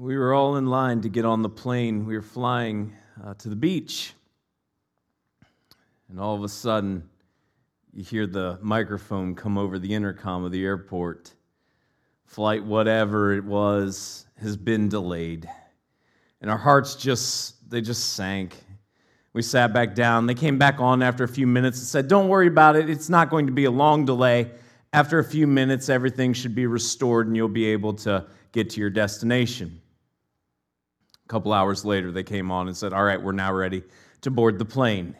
we were all in line to get on the plane. We were flying uh, to the beach. And all of a sudden, you hear the microphone come over the intercom of the airport. Flight, whatever it was, has been delayed. And our hearts just, they just sank. We sat back down. They came back on after a few minutes and said, Don't worry about it. It's not going to be a long delay. After a few minutes, everything should be restored and you'll be able to get to your destination. Couple hours later, they came on and said, All right, we're now ready to board the plane.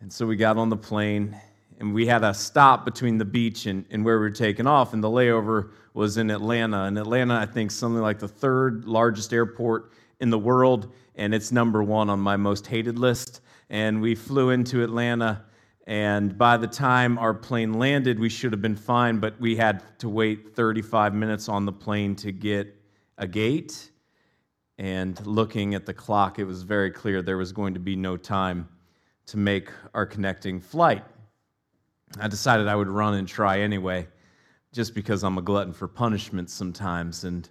And so we got on the plane and we had a stop between the beach and, and where we were taking off. And the layover was in Atlanta. And Atlanta, I think, something like the third largest airport in the world. And it's number one on my most hated list. And we flew into Atlanta. And by the time our plane landed, we should have been fine, but we had to wait 35 minutes on the plane to get a gate. And looking at the clock, it was very clear there was going to be no time to make our connecting flight. I decided I would run and try anyway, just because I'm a glutton for punishment sometimes. And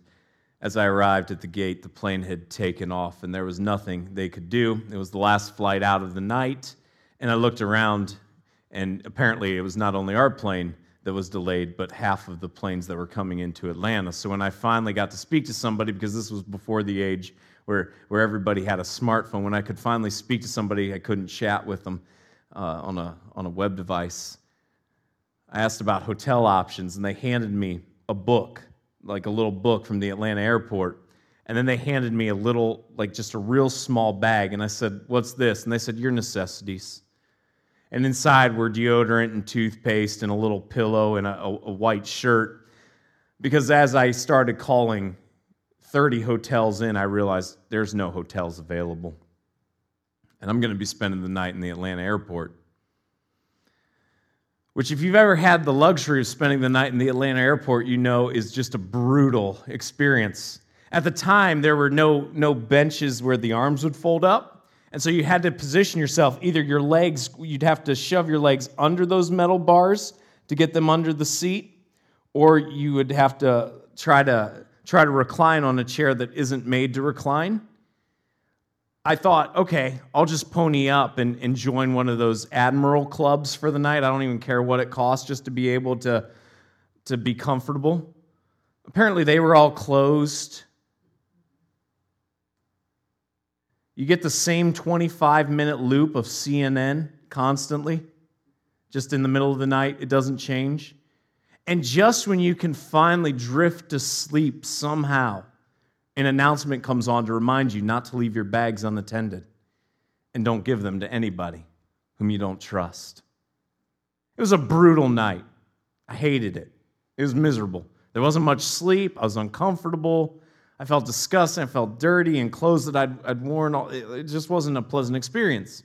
as I arrived at the gate, the plane had taken off, and there was nothing they could do. It was the last flight out of the night. And I looked around, and apparently it was not only our plane that was delayed, but half of the planes that were coming into Atlanta. So when I finally got to speak to somebody, because this was before the age where, where everybody had a smartphone. When I could finally speak to somebody, I couldn't chat with them uh, on, a, on a web device. I asked about hotel options, and they handed me a book, like a little book from the Atlanta airport. And then they handed me a little, like just a real small bag. And I said, What's this? And they said, Your necessities. And inside were deodorant and toothpaste and a little pillow and a, a, a white shirt. Because as I started calling 30 hotels in, I realized there's no hotels available. And I'm going to be spending the night in the Atlanta airport. Which, if you've ever had the luxury of spending the night in the Atlanta airport, you know is just a brutal experience. At the time, there were no, no benches where the arms would fold up. And so you had to position yourself. Either your legs, you'd have to shove your legs under those metal bars to get them under the seat, or you would have to try to try to recline on a chair that isn't made to recline. I thought, okay, I'll just pony up and, and join one of those Admiral clubs for the night. I don't even care what it costs just to be able to, to be comfortable. Apparently, they were all closed. You get the same 25 minute loop of CNN constantly, just in the middle of the night. It doesn't change. And just when you can finally drift to sleep somehow, an announcement comes on to remind you not to leave your bags unattended and don't give them to anybody whom you don't trust. It was a brutal night. I hated it. It was miserable. There wasn't much sleep. I was uncomfortable. I felt disgusting. I felt dirty and clothes that I'd, I'd worn. All, it just wasn't a pleasant experience.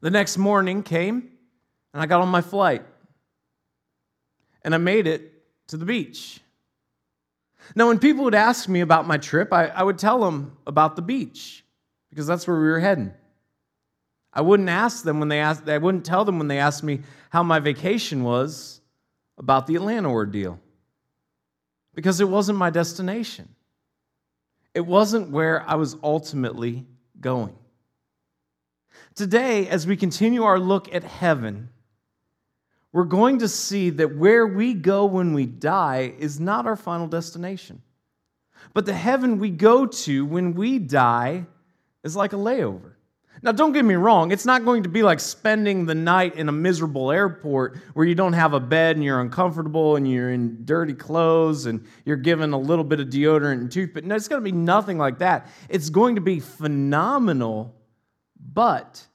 The next morning came, and I got on my flight and I made it to the beach. Now, when people would ask me about my trip, I, I would tell them about the beach because that's where we were heading. I wouldn't ask them when they asked, I wouldn't tell them when they asked me how my vacation was about the Atlanta ordeal because it wasn't my destination. It wasn't where I was ultimately going. Today, as we continue our look at heaven, we're going to see that where we go when we die is not our final destination. But the heaven we go to when we die is like a layover. Now, don't get me wrong, it's not going to be like spending the night in a miserable airport where you don't have a bed and you're uncomfortable and you're in dirty clothes and you're given a little bit of deodorant and toothpaste. No, it's going to be nothing like that. It's going to be phenomenal, but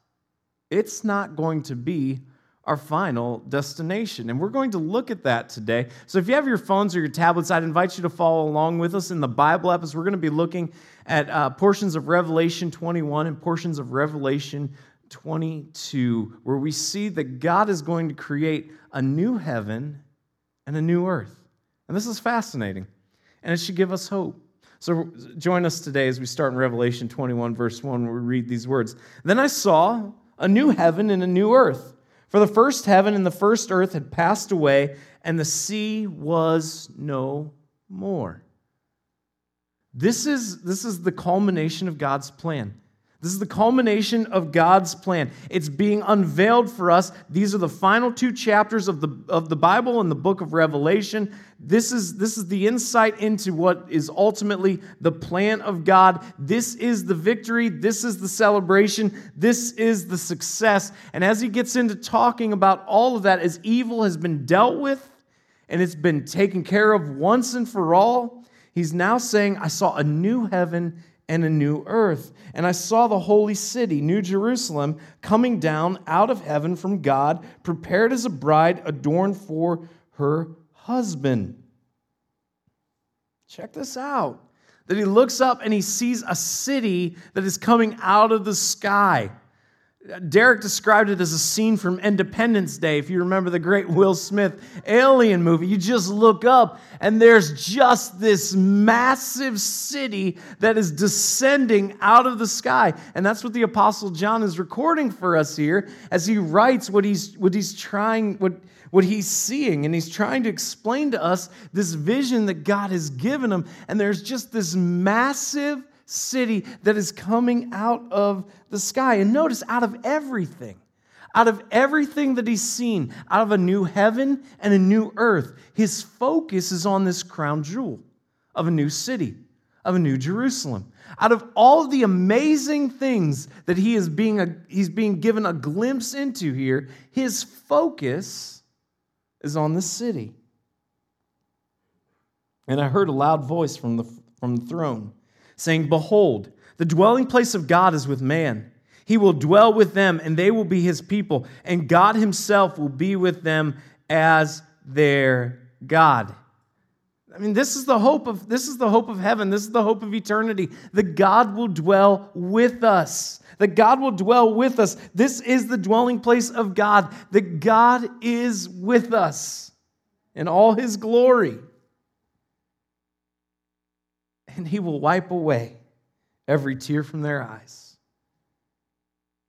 it's not going to be our final destination. And we're going to look at that today. So if you have your phones or your tablets, I'd invite you to follow along with us in the Bible app as we're going to be looking at uh, portions of Revelation 21 and portions of Revelation 22, where we see that God is going to create a new heaven and a new earth. And this is fascinating, and it should give us hope. So join us today as we start in Revelation 21, verse 1, where we read these words. Then I saw a new heaven and a new earth. For the first heaven and the first earth had passed away, and the sea was no more. This is, this is the culmination of God's plan. This is the culmination of God's plan. It's being unveiled for us. These are the final two chapters of the, of the Bible and the book of Revelation. This is, this is the insight into what is ultimately the plan of God. This is the victory. This is the celebration. This is the success. And as he gets into talking about all of that, as evil has been dealt with and it's been taken care of once and for all, he's now saying, I saw a new heaven and a new earth. And I saw the holy city, New Jerusalem, coming down out of heaven from God, prepared as a bride adorned for her husband. Check this out. That he looks up and he sees a city that is coming out of the sky. Derek described it as a scene from Independence Day. If you remember the great Will Smith alien movie, you just look up and there's just this massive city that is descending out of the sky. And that's what the Apostle John is recording for us here as he writes what he's, what he's trying, what, what he's seeing. And he's trying to explain to us this vision that God has given him. And there's just this massive city that is coming out of the sky. And notice, out of everything, out of everything that he's seen, out of a new heaven and a new earth, his focus is on this crown jewel of a new city, of a new Jerusalem. Out of all the amazing things that he is being a, he's being given a glimpse into here, his focus is on the city. And I heard a loud voice from the, from the throne saying, Behold, the dwelling place of God is with man. He will dwell with them, and they will be his people, and God himself will be with them as their God. I mean, this is the hope of this is the hope of heaven. This is the hope of eternity. That God will dwell with us. That God will dwell with us. This is the dwelling place of God. That God is with us in all his glory and he will wipe away every tear from their eyes.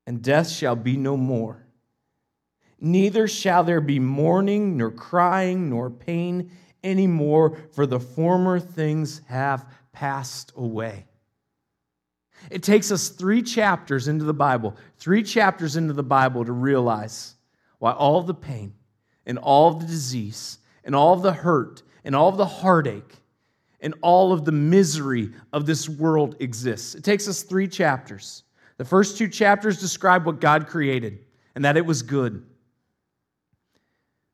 And death shall be no more. Neither shall there be mourning, nor crying, nor pain anymore, for the former things have passed away. It takes us three chapters into the Bible, three chapters into the Bible to realize why all the pain and all the disease and all the hurt and all the heartache and all of the misery of this world exists. It takes us three chapters. The first two chapters describe what God created and that it was good.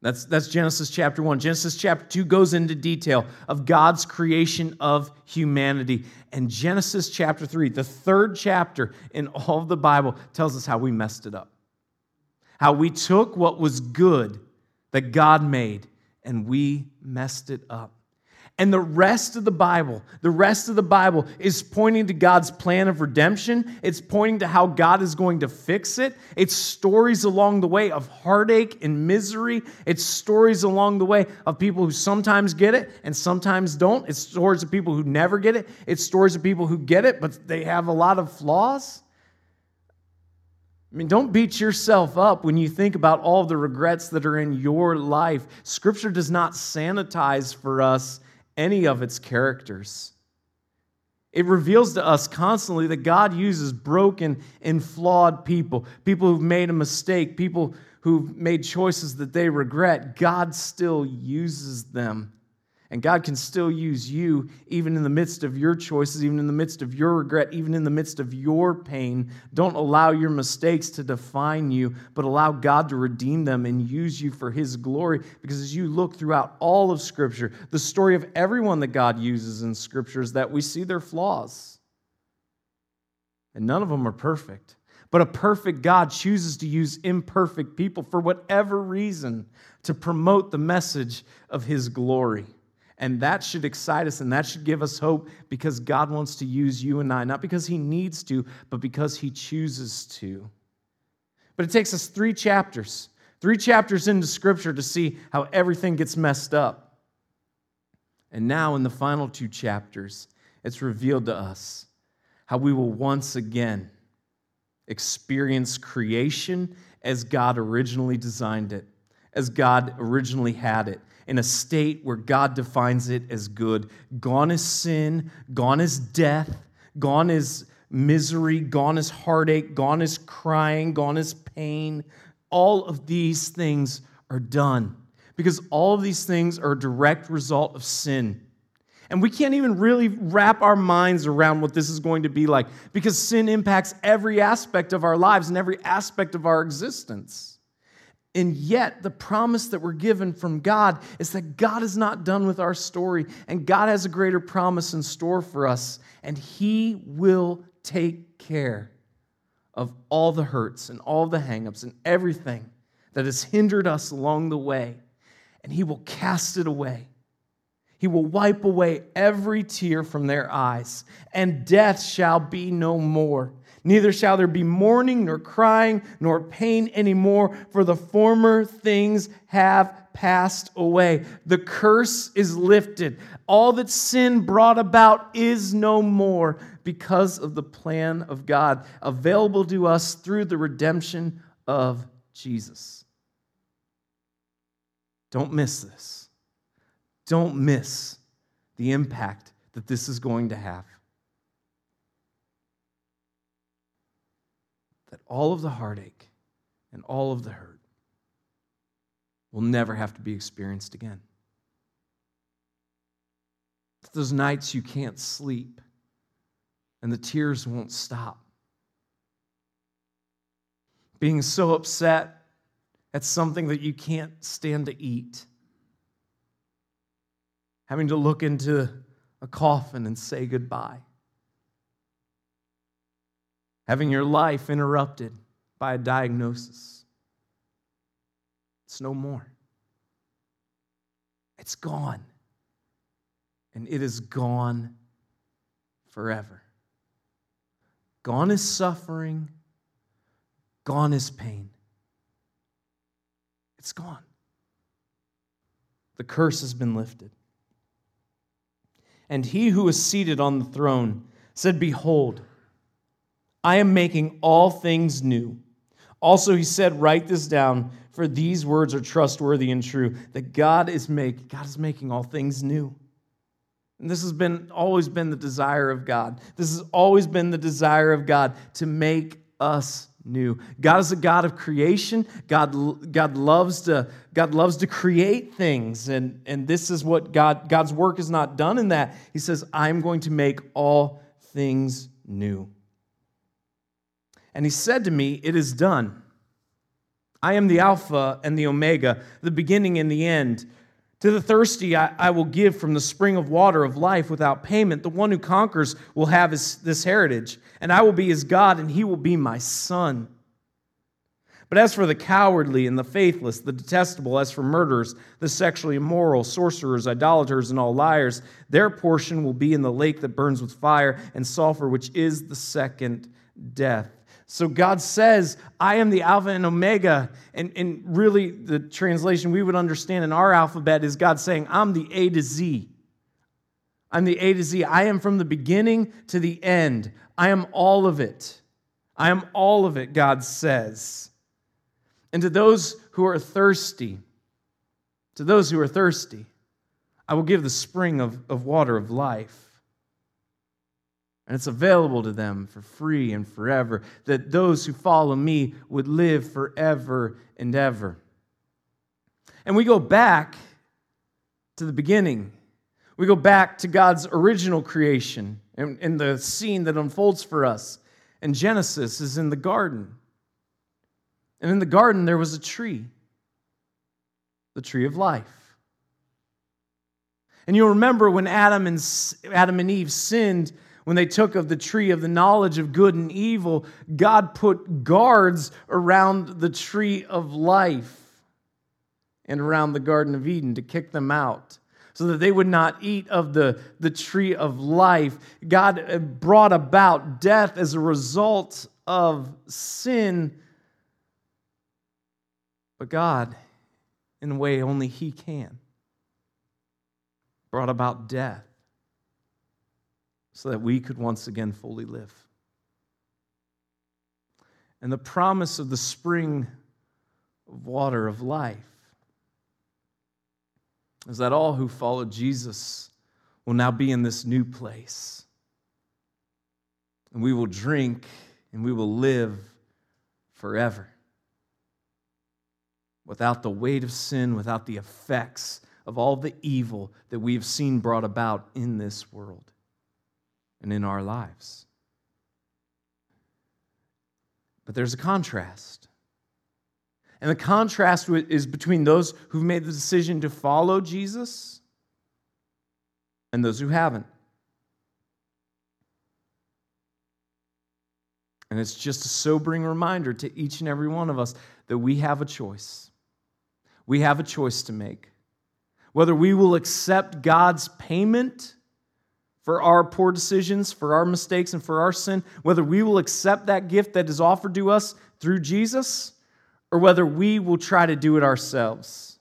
That's, that's Genesis chapter 1. Genesis chapter 2 goes into detail of God's creation of humanity. And Genesis chapter 3, the third chapter in all of the Bible, tells us how we messed it up. How we took what was good that God made and we messed it up. And the rest of the Bible, the rest of the Bible is pointing to God's plan of redemption. It's pointing to how God is going to fix it. It's stories along the way of heartache and misery. It's stories along the way of people who sometimes get it and sometimes don't. It's stories of people who never get it. It's stories of people who get it, but they have a lot of flaws. I mean, don't beat yourself up when you think about all the regrets that are in your life. Scripture does not sanitize for us any of its characters. It reveals to us constantly that God uses broken and flawed people, people who've made a mistake, people who've made choices that they regret. God still uses them. And God can still use you even in the midst of your choices, even in the midst of your regret, even in the midst of your pain. Don't allow your mistakes to define you, but allow God to redeem them and use you for His glory. Because as you look throughout all of Scripture, the story of everyone that God uses in Scripture is that we see their flaws. And none of them are perfect. But a perfect God chooses to use imperfect people for whatever reason to promote the message of His glory. And that should excite us and that should give us hope because God wants to use you and I, not because He needs to, but because He chooses to. But it takes us three chapters, three chapters into Scripture to see how everything gets messed up. And now, in the final two chapters, it's revealed to us how we will once again experience creation as God originally designed it as God originally had it, in a state where God defines it as good. Gone is sin, gone is death, gone is misery, gone is heartache, gone is crying, gone is pain. All of these things are done because all of these things are a direct result of sin. And we can't even really wrap our minds around what this is going to be like because sin impacts every aspect of our lives and every aspect of our existence. And yet, the promise that we're given from God is that God is not done with our story, and God has a greater promise in store for us, and He will take care of all the hurts and all the hangups and everything that has hindered us along the way, and He will cast it away. He will wipe away every tear from their eyes, and death shall be no more. Neither shall there be mourning, nor crying, nor pain anymore, for the former things have passed away. The curse is lifted. All that sin brought about is no more because of the plan of God available to us through the redemption of Jesus. Don't miss this. Don't miss the impact that this is going to have. That all of the heartache and all of the hurt will never have to be experienced again. Those nights you can't sleep and the tears won't stop. Being so upset at something that you can't stand to eat. Having to look into a coffin and say goodbye having your life interrupted by a diagnosis. It's no more. It's gone. And it is gone forever. Gone is suffering, gone is pain. It's gone. The curse has been lifted. And he who is seated on the throne said, Behold, I am making all things new. Also, he said, Write this down, for these words are trustworthy and true. That God is making, God is making all things new. And this has been always been the desire of God. This has always been the desire of God to make us new. God is a God of creation. God, God, loves to, God loves to create things. And, and this is what God, God's work is not done in that. He says, I'm going to make all things new. And he said to me, It is done. I am the Alpha and the Omega, the beginning and the end. To the thirsty, I, I, will give from the spring of water of life without payment. The one who conquers will have his, this heritage, and I will be his God, and he will be my son. But as for the cowardly and the faithless, the detestable, as for murderers, the sexually immoral, sorcerers, idolaters, and all liars, their portion will be in the lake that burns with fire and sulfur, which is the second death. So God says, I am the Alpha and Omega. And, and really, the translation we would understand in our alphabet is God saying, I'm the A to Z. I'm the A to Z. I am from the beginning to the end. I am all of it. I am all of it, God says. And to those who are thirsty, to those who are thirsty, I will give the spring of, of water of life and it's available to them for free and forever, that those who follow me would live forever and ever. And we go back to the beginning. We go back to God's original creation and, and the scene that unfolds for us. And Genesis is in the garden. And in the garden, there was a tree, the tree of life. And you'll remember when Adam and, Adam and Eve sinned, when they took of the tree of the knowledge of good and evil, God put guards around the tree of life and around the Garden of Eden to kick them out so that they would not eat of the, the tree of life. God uh, brought about death as a result of sin. But God, in a way only He can, brought about death so that we could once again fully live. And the promise of the spring of water of life is that all who follow Jesus will now be in this new place. And we will drink and we will live forever without the weight of sin, without the effects of all the evil that we have seen brought about in this world and in our lives. But there's a contrast. And the contrast is between those who've made the decision to follow Jesus and those who haven't. And it's just a sobering reminder to each and every one of us that we have a choice. We have a choice to make. Whether we will accept God's payment for our poor decisions, for our mistakes, and for our sin, whether we will accept that gift that is offered to us through Jesus, or whether we will try to do it ourselves.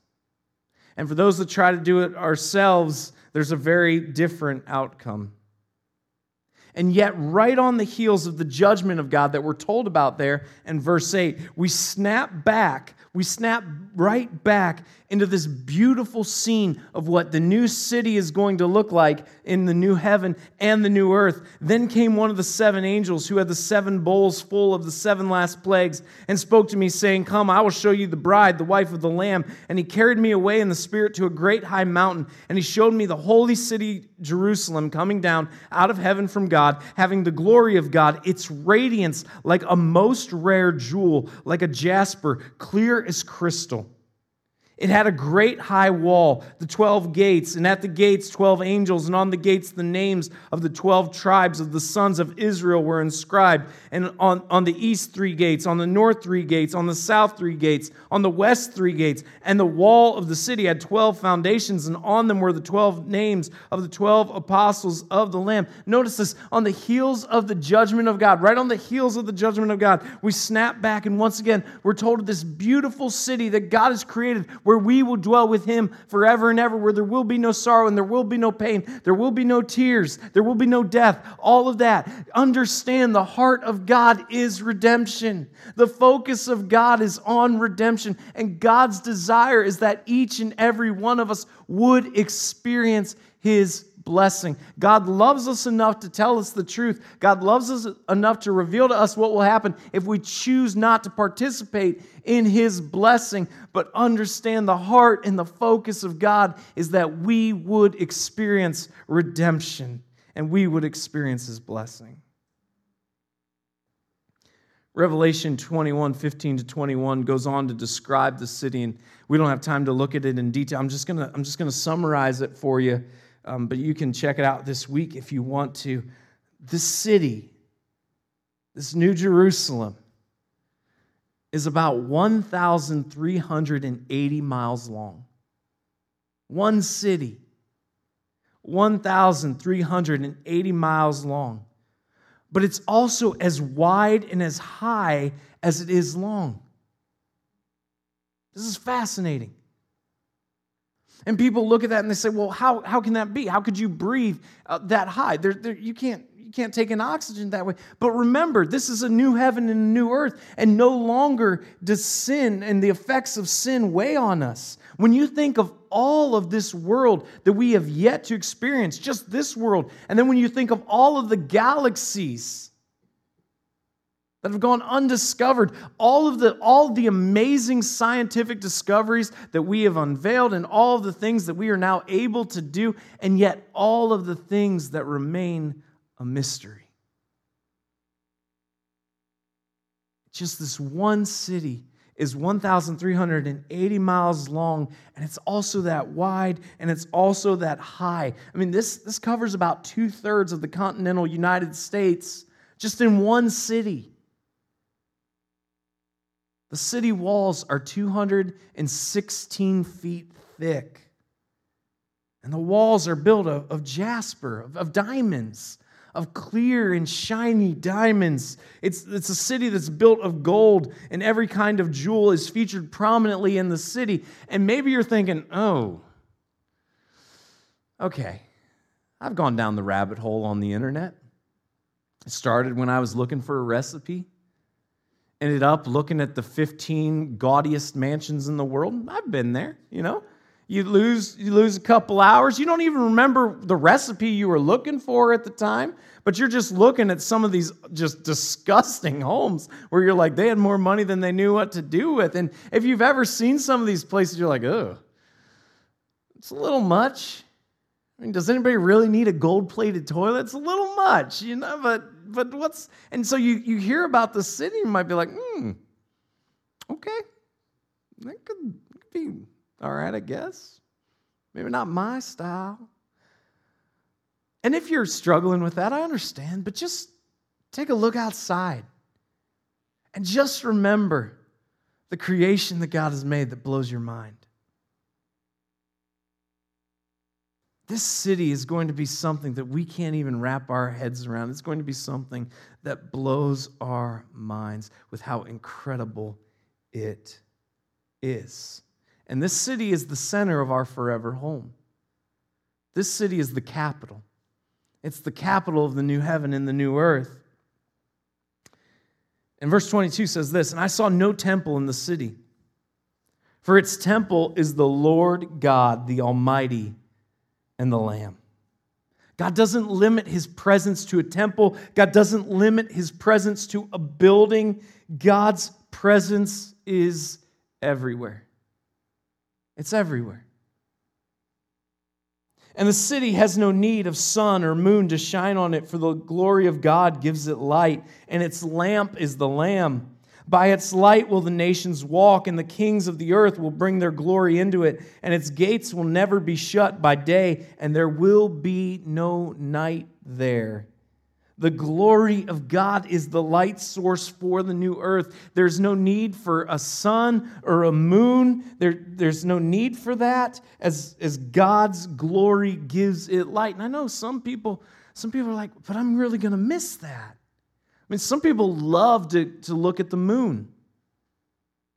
And for those that try to do it ourselves, there's a very different outcome. And yet, right on the heels of the judgment of God that we're told about there in verse 8, we snap back we snap right back into this beautiful scene of what the new city is going to look like in the new heaven and the new earth. Then came one of the seven angels who had the seven bowls full of the seven last plagues and spoke to me, saying, Come, I will show you the bride, the wife of the Lamb. And he carried me away in the Spirit to a great high mountain, and he showed me the holy city, Jerusalem, coming down out of heaven from God, having the glory of God, its radiance like a most rare jewel, like a jasper, clear as crystal. It had a great high wall, the 12 gates, and at the gates, 12 angels, and on the gates, the names of the 12 tribes of the sons of Israel were inscribed. And on, on the east, three gates, on the north, three gates, on the south, three gates, on the west, three gates. And the wall of the city had 12 foundations, and on them were the 12 names of the 12 apostles of the Lamb. Notice this on the heels of the judgment of God, right on the heels of the judgment of God, we snap back, and once again, we're told of this beautiful city that God has created where we will dwell with him forever and ever, where there will be no sorrow and there will be no pain, there will be no tears, there will be no death, all of that. Understand the heart of God is redemption. The focus of God is on redemption, and God's desire is that each and every one of us would experience his blessing. God loves us enough to tell us the truth. God loves us enough to reveal to us what will happen if we choose not to participate in His blessing. But understand the heart and the focus of God is that we would experience redemption and we would experience His blessing. Revelation 21, 15 to 21 goes on to describe the city, and we don't have time to look at it in detail. I'm just gonna, I'm just gonna summarize it for you um, but you can check it out this week if you want to. This city, this New Jerusalem, is about 1,380 miles long. One city, 1,380 miles long. But it's also as wide and as high as it is long. This is fascinating. And people look at that and they say, well, how, how can that be? How could you breathe uh, that high? There, there, you, can't, you can't take in oxygen that way. But remember, this is a new heaven and a new earth, and no longer does sin and the effects of sin weigh on us. When you think of all of this world that we have yet to experience, just this world, and then when you think of all of the galaxies, that have gone undiscovered. All of the, all the amazing scientific discoveries that we have unveiled, and all of the things that we are now able to do, and yet all of the things that remain a mystery. Just this one city is 1,380 miles long, and it's also that wide and it's also that high. I mean, this, this covers about two thirds of the continental United States just in one city. The city walls are 216 feet thick. And the walls are built of, of jasper, of, of, diamonds, of clear and shiny diamonds. It's, it's a city that's built of gold, and every kind of jewel is featured prominently in the city. And maybe you're thinking, oh, okay, I've gone down the rabbit hole on the internet. It started when I was looking for a recipe ended up looking at the 15 gaudiest mansions in the world. I've been there, you know. You lose, you lose a couple hours. You don't even remember the recipe you were looking for at the time, but you're just looking at some of these just disgusting homes where you're like, they had more money than they knew what to do with. And if you've ever seen some of these places, you're like, oh, it's a little much. I mean, does anybody really need a gold-plated toilet? It's a little much, you know, but but what's and so you you hear about the city, you might be like, hmm, okay, that could, could be all right, I guess. Maybe not my style. And if you're struggling with that, I understand, but just take a look outside and just remember the creation that God has made that blows your mind. This city is going to be something that we can't even wrap our heads around. It's going to be something that blows our minds with how incredible it is. And this city is the center of our forever home. This city is the capital. It's the capital of the new heaven and the new earth. And verse 22 says this And I saw no temple in the city, for its temple is the Lord God, the Almighty, and the Lamb. God doesn't limit his presence to a temple, God doesn't limit his presence to a building. God's presence is everywhere. It's everywhere. And the city has no need of sun or moon to shine on it, for the glory of God gives it light, and its lamp is the Lamb. By its light will the nations walk, and the kings of the earth will bring their glory into it, and its gates will never be shut by day, and there will be no night there. The glory of God is the light source for the new earth. There's no need for a sun or a moon. There, there's no need for that as, as God's glory gives it light. And I know some people, some people are like, but I'm really going to miss that. I mean, some people love to, to look at the moon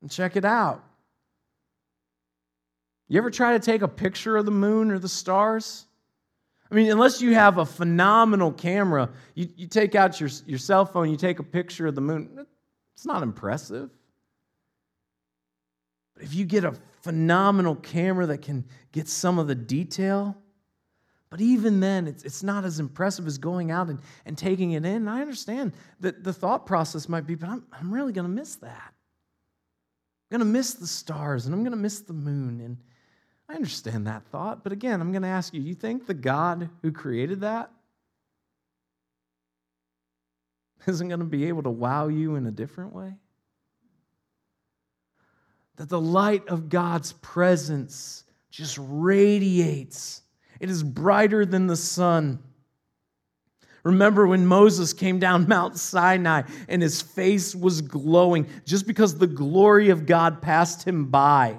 and check it out. You ever try to take a picture of the moon or the stars? I mean, unless you have a phenomenal camera, you, you take out your, your cell phone, you take a picture of the moon, it's not impressive. But if you get a phenomenal camera that can get some of the detail, but even then, it's, it's not as impressive as going out and, and taking it in. And I understand that the thought process might be, but I'm, I'm really going to miss that. I'm going to miss the stars and I'm going to miss the moon. And I understand that thought, but again, I'm going to ask you you think the God who created that isn't going to be able to wow you in a different way? That the light of God's presence just radiates, it is brighter than the sun. Remember when Moses came down Mount Sinai and his face was glowing just because the glory of God passed him by.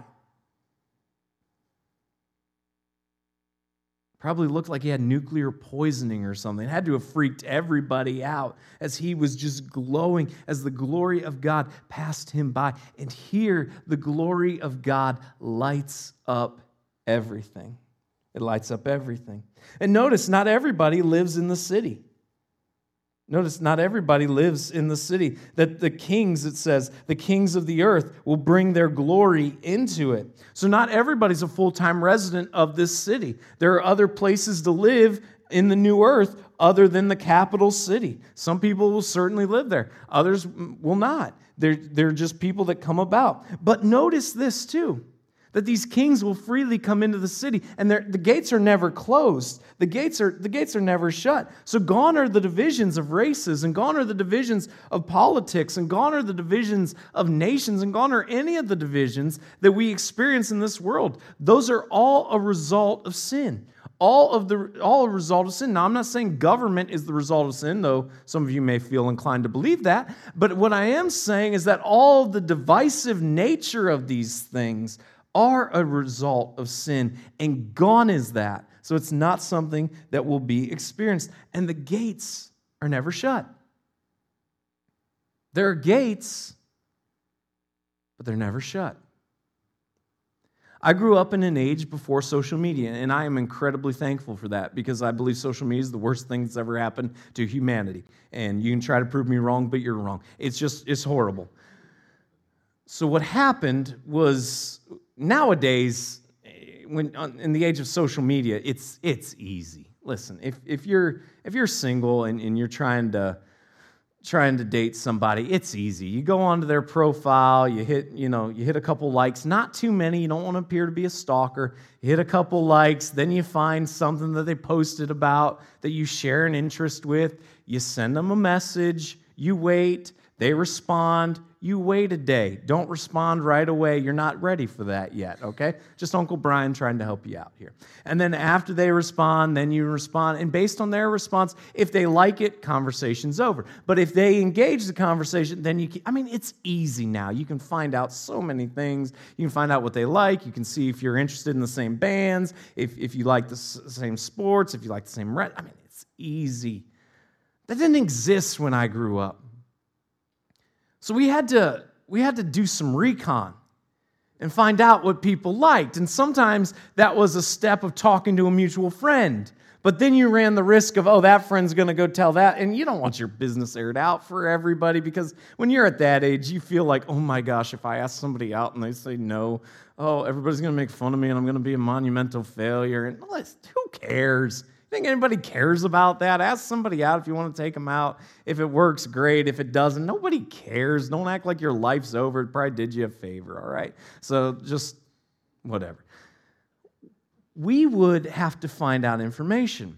Probably looked like he had nuclear poisoning or something. It had to have freaked everybody out as he was just glowing as the glory of God passed him by. And here, the glory of God lights up everything. It lights up everything. And notice, not everybody lives in the city. Notice not everybody lives in the city. That the kings, it says, the kings of the earth will bring their glory into it. So not everybody's a full time resident of this city. There are other places to live in the new earth other than the capital city. Some people will certainly live there, others will not. They're, they're just people that come about. But notice this too that these kings will freely come into the city and the gates are never closed. The gates are the gates are never shut. So gone are the divisions of races and gone are the divisions of politics and gone are the divisions of nations and gone are any of the divisions that we experience in this world. Those are all a result of sin. All of the all a result of sin. Now i'm not saying government is the result of sin though some of you may feel inclined to believe that but what i am saying is that all the divisive nature of these things are a result of sin, and gone is that. So it's not something that will be experienced. And the gates are never shut. There are gates, but they're never shut. I grew up in an age before social media, and I am incredibly thankful for that because I believe social media is the worst thing that's ever happened to humanity. And you can try to prove me wrong, but you're wrong. It's just, it's horrible. So, what happened was nowadays, eh, when in the age of social media, it's it's easy. Listen, if if you're if you're single and, and you're trying to trying to date somebody, it's easy. You go onto their profile, you hit, you know, you hit a couple likes, not too many. You don't want to appear to be a stalker. You hit a couple likes, then you find something that they posted about that you share an interest with. You send them a message, you wait, they respond, you wait a day. Don't respond right away. You're not ready for that yet, okay? Just Uncle Brian trying to help you out here. And then after they respond, then you respond. And based on their response, if they like it, conversation's over. But if they engage the conversation, then you I mean, it's easy now. You can find out so many things. You can find out what they like. You can see if you're interested in the same bands, if, if you like the same sports, if you like the same rent. I mean, it's easy. That didn't exist when I grew up. So we had to we had to do some recon and find out what people liked. And sometimes that was a step of talking to a mutual friend. But then you ran the risk of, oh, that friend's going to go tell that. And you don't want your business aired out for everybody because when you're at that age, you feel like, oh my gosh, if I ask somebody out and they say no, oh, everybody's going to make fun of me and I'm going to be a monumental failure. And who cares? Think anybody cares about that? Ask somebody out if you want to take them out. If it works, great. If it doesn't, nobody cares. Don't act like your life's over. It probably did you a favor, all right? So just whatever. We would have to find out information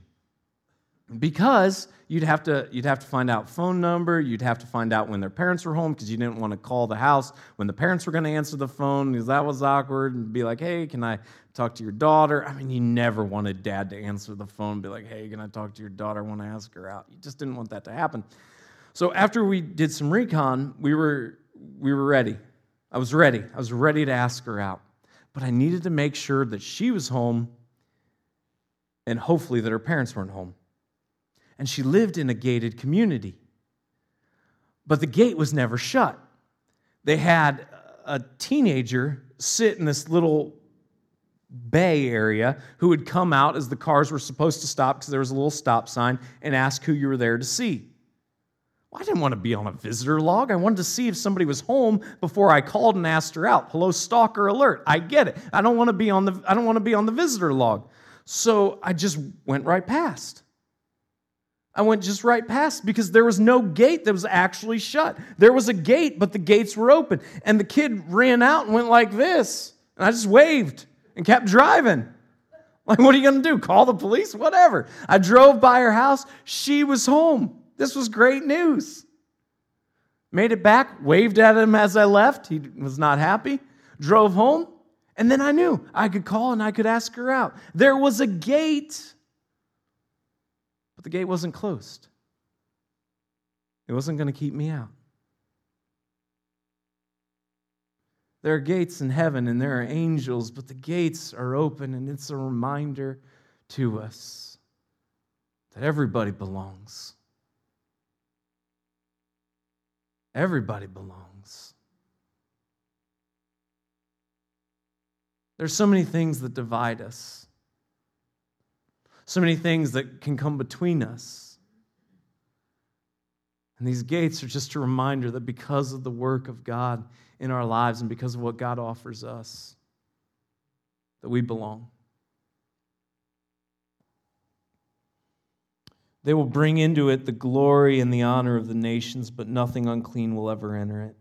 because you'd have to you'd have to find out phone number you'd have to find out when their parents were home because you didn't want to call the house when the parents were going to answer the phone because that was awkward and be like hey can i talk to your daughter. I mean you never wanted dad to answer the phone and be like hey can i talk to your daughter? I want to ask her out. You just didn't want that to happen. So after we did some recon we were we were ready. I was ready. I was ready to ask her out. But i needed to make sure that she was home and hopefully that her parents weren't home. And she lived in a gated community. But the gate was never shut. They had a teenager sit in this little bay area who would come out as the cars were supposed to stop because there was a little stop sign and ask who you were there to see. Well, I didn't want to be on a visitor log. I wanted to see if somebody was home before I called and asked her out. Hello, stalker alert. I get it. I don't want to be on the I don't want to be on the visitor log. So I just went right past. I went just right past because there was no gate that was actually shut. There was a gate, but the gates were open. And the kid ran out and went like this. And I just waved and kept driving. Like, what are you going to do? Call the police? Whatever. I drove by her house. She was home. This was great news. Made it back, waved at him as I left. He was not happy. Drove home. And then I knew I could call and I could ask her out. There was a gate but the gate wasn't closed, it wasn't going to keep me out. There are gates in heaven and there are angels, but the gates are open, and it's a reminder to us that everybody belongs. Everybody belongs. There's so many things that divide us so many things that can come between us. And these gates are just a reminder that because of the work of God in our lives and because of what God offers us, that we belong. They will bring into it the glory and the honor of the nations, but nothing unclean will ever enter it.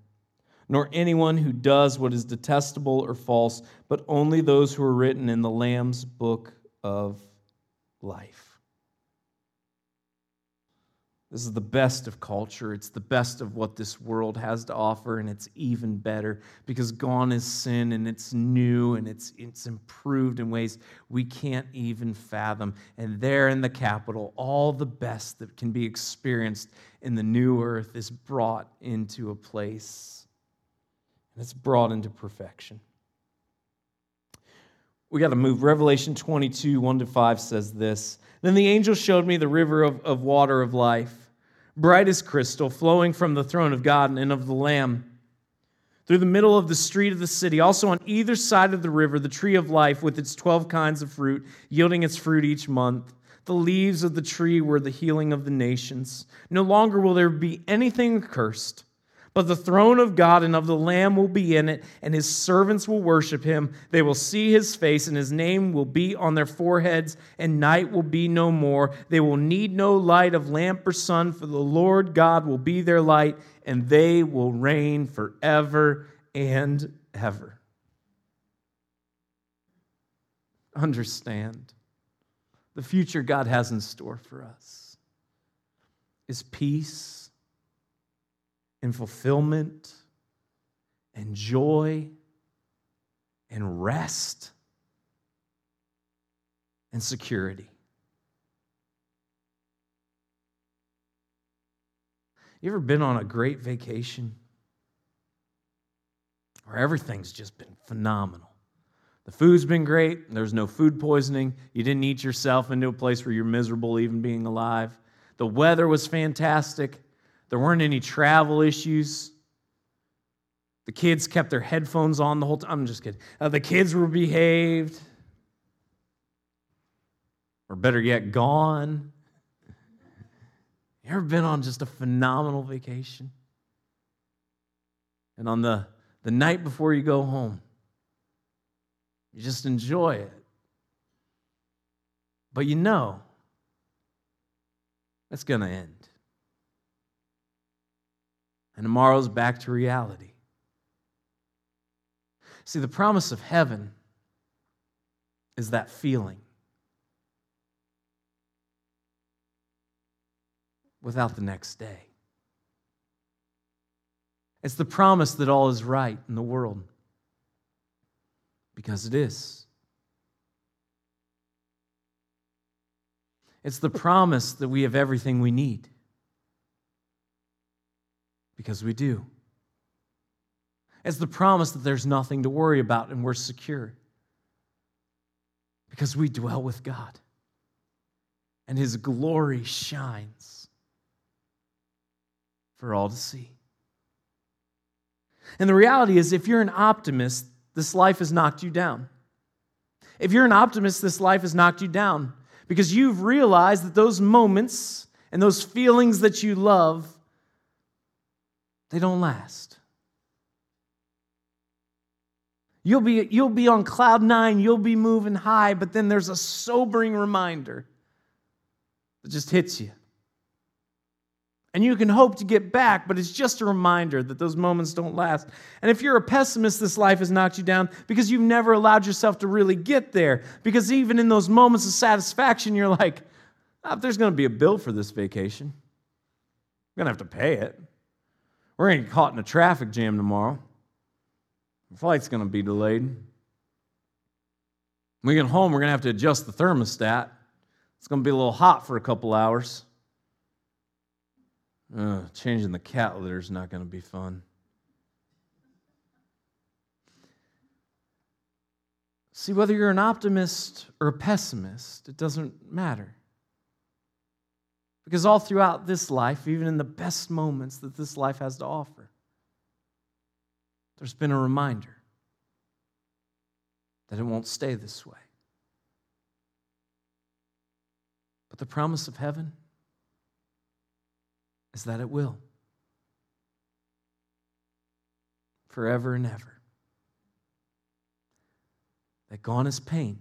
Nor anyone who does what is detestable or false, but only those who are written in the Lamb's book of life. This is the best of culture. It's the best of what this world has to offer, and it's even better because gone is sin and it's new and it's, it's improved in ways we can't even fathom. And there in the capital, all the best that can be experienced in the new earth is brought into a place, and it's brought into perfection we got to move. Revelation 22, 1 to 5 says this Then the angel showed me the river of, of water of life, bright as crystal, flowing from the throne of God and of the Lamb. Through the middle of the street of the city, also on either side of the river, the tree of life with its 12 kinds of fruit, yielding its fruit each month. The leaves of the tree were the healing of the nations. No longer will there be anything accursed But the throne of God and of the Lamb will be in it, and his servants will worship him. They will see his face, and his name will be on their foreheads, and night will be no more. They will need no light of lamp or sun, for the Lord God will be their light, and they will reign forever and ever. Understand the future God has in store for us is peace and fulfillment and joy and rest and security. You ever been on a great vacation where everything's just been phenomenal? The food's been great. There's no food poisoning. You didn't eat yourself into a place where you're miserable even being alive. The weather was fantastic. There weren't any travel issues. The kids kept their headphones on the whole time. I'm just kidding. Uh, the kids were behaved. Or better yet, gone. You ever been on just a phenomenal vacation? And on the, the night before you go home, you just enjoy it. But you know, it's going to end. And tomorrow's back to reality. See, the promise of heaven is that feeling without the next day. It's the promise that all is right in the world because it is. It's the promise that we have everything we need because we do. It's the promise that there's nothing to worry about and we're secure because we dwell with God and His glory shines for all to see. And the reality is, if you're an optimist, this life has knocked you down. If you're an optimist, this life has knocked you down because you've realized that those moments and those feelings that you love, they don't last. You'll be, you'll be on cloud nine, you'll be moving high, but then there's a sobering reminder that just hits you. And you can hope to get back, but it's just a reminder that those moments don't last. And if you're a pessimist, this life has knocked you down because you've never allowed yourself to really get there. Because even in those moments of satisfaction, you're like, oh, there's going to be a bill for this vacation, I'm going to have to pay it. We're going to get caught in a traffic jam tomorrow. The flight's going to be delayed. When we get home, we're going to have to adjust the thermostat. It's going to be a little hot for a couple hours. Changing the cat litter is not going to be fun. See, whether you're an optimist or a pessimist, it doesn't matter. Because all throughout this life, even in the best moments that this life has to offer, there's been a reminder that it won't stay this way. But the promise of heaven, is that it will. Forever and ever. That gone is pain,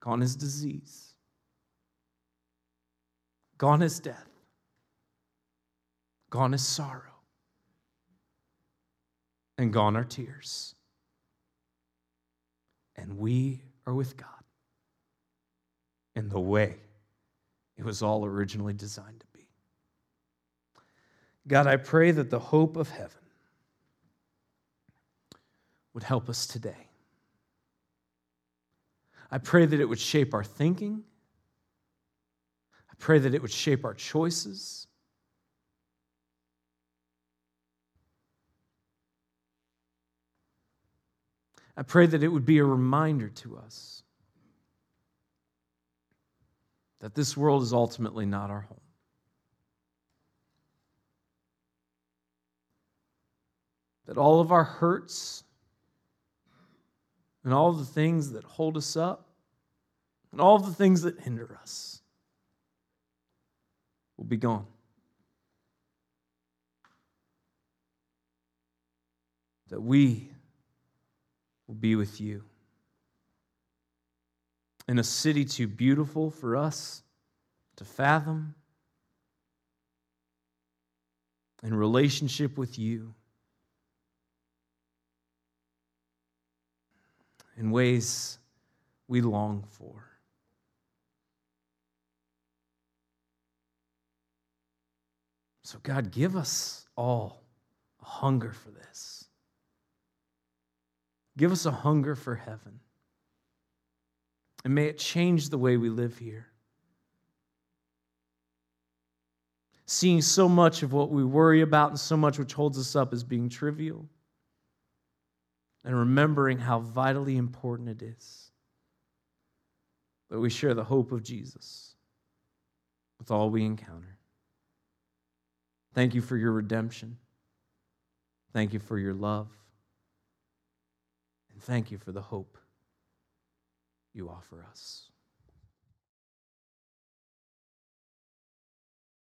gone is disease, gone is death, gone is sorrow, and gone are tears. And we are with God in the way it was all originally designed to be. God, I pray that the hope of heaven would help us today. I pray that it would shape our thinking. I pray that it would shape our choices. I pray that it would be a reminder to us that this world is ultimately not our home. That all of our hurts and all the things that hold us up and all the things that hinder us will be gone. That we will be with you in a city too beautiful for us to fathom, in relationship with you, in ways we long for. So, God, give us all a hunger for this. Give us a hunger for heaven. And may it change the way we live here. Seeing so much of what we worry about and so much which holds us up as being trivial. And remembering how vitally important it is that we share the hope of Jesus with all we encounter. Thank you for your redemption. Thank you for your love. And thank you for the hope you offer us.